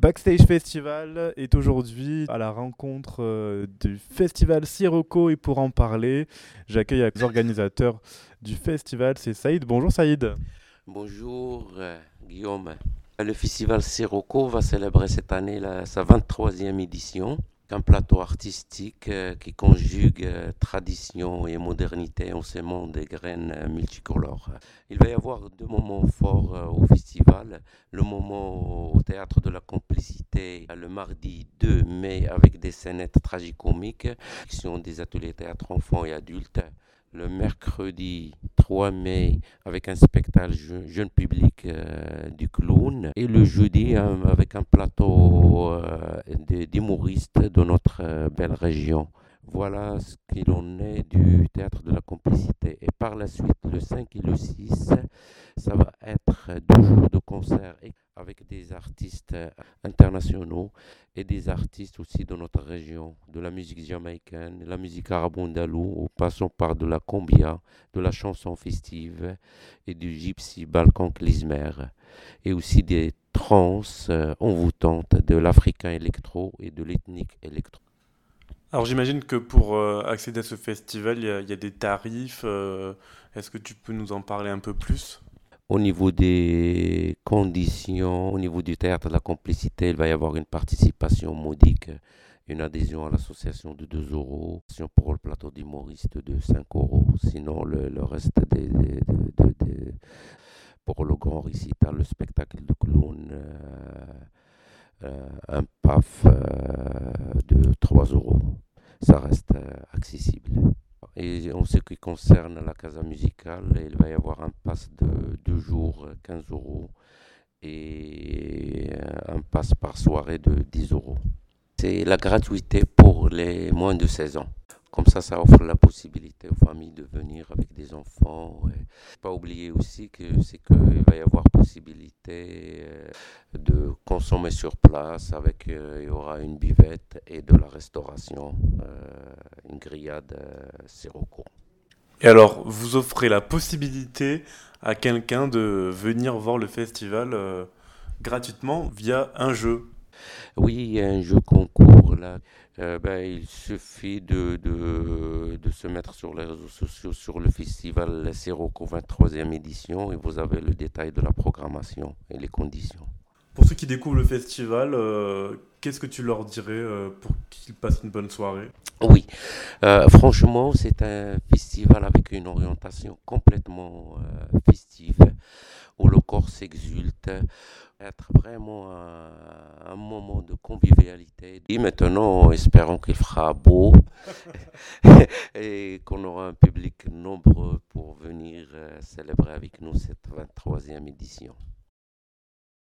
Backstage Festival est aujourd'hui à la rencontre euh, du festival Sirocco et pour en parler, j'accueille les organisateurs du festival, c'est Saïd. Bonjour Saïd. Bonjour euh, Guillaume. Le festival Sirocco va célébrer cette année sa 23e édition un plateau artistique euh, qui conjugue euh, tradition et modernité en semant des graines euh, multicolores. Il va y avoir deux moments forts au festival. Le moment au théâtre de la complicité le mardi 2 mai avec des scénettes tragicomiques qui sont des ateliers théâtre enfants et adultes le mercredi 3 mai avec un spectacle jeune public euh, du clown et le jeudi euh, avec un plateau euh, d'humoristes de notre belle région. Voilà ce qu'il en est du théâtre de la complicité. Et par la suite, le 5 et le 6, ça va être deux jours de concert avec des artistes internationaux et des artistes aussi de notre région, de la musique jamaïcaine, la musique arabo-andalou, passant par de la combia, de la chanson festive et du gypsy balkan klezmer, et aussi des trans envoûtantes de l'africain électro et de l'ethnique électro. Alors j'imagine que pour euh, accéder à ce festival, il y, a des tarifs. Euh, est-ce que tu peux nous en parler un peu plus? Au niveau des conditions, au niveau du théâtre la complicité, il va y avoir une participation modique, une adhésion à l'association de 2 euros, pour le plateau d'humoriste de 5 euros. Sinon, le, reste des, pour le grand récital, le spectacle de clown. Euh, un PAF euh, de 3 euros. Ça reste euh, accessible. Et en ce qui concerne la casa musicale, il va y avoir un pass de 2 jours, 15 euros, et un pass par soirée de 10 euros. C'est la gratuité pour les moins de 16 ans. Comme ça, ça offre la possibilité aux familles de venir avec des enfants. Et pas oublier aussi que c'est qu'il va y avoir possibilité euh, consommer sur place avec euh, il y aura une buvette et de la restauration, euh, une grillade sirocco. Et alors, vous offrez la possibilité à quelqu'un de venir voir le festival gratuitement via un jeu. Oui, il y a un jeu concours là. Euh, ben, il suffit de, de, de, se mettre sur les réseaux sociaux sur le festival Sirocco 23e édition et vous avez le détail de la programmation et les conditions. Pour ceux qui découvrent le festival, euh, qu'est-ce que tu leur dirais euh, pour qu'ils passent une bonne soirée? Oui, franchement, c'est un festival avec une orientation complètement festive où le corps s'exulte, être vraiment un, moment de convivialité. Et maintenant, espérons qu'il fera beau et qu'on aura un public nombreux pour venir euh, célébrer avec nous cette 23e édition.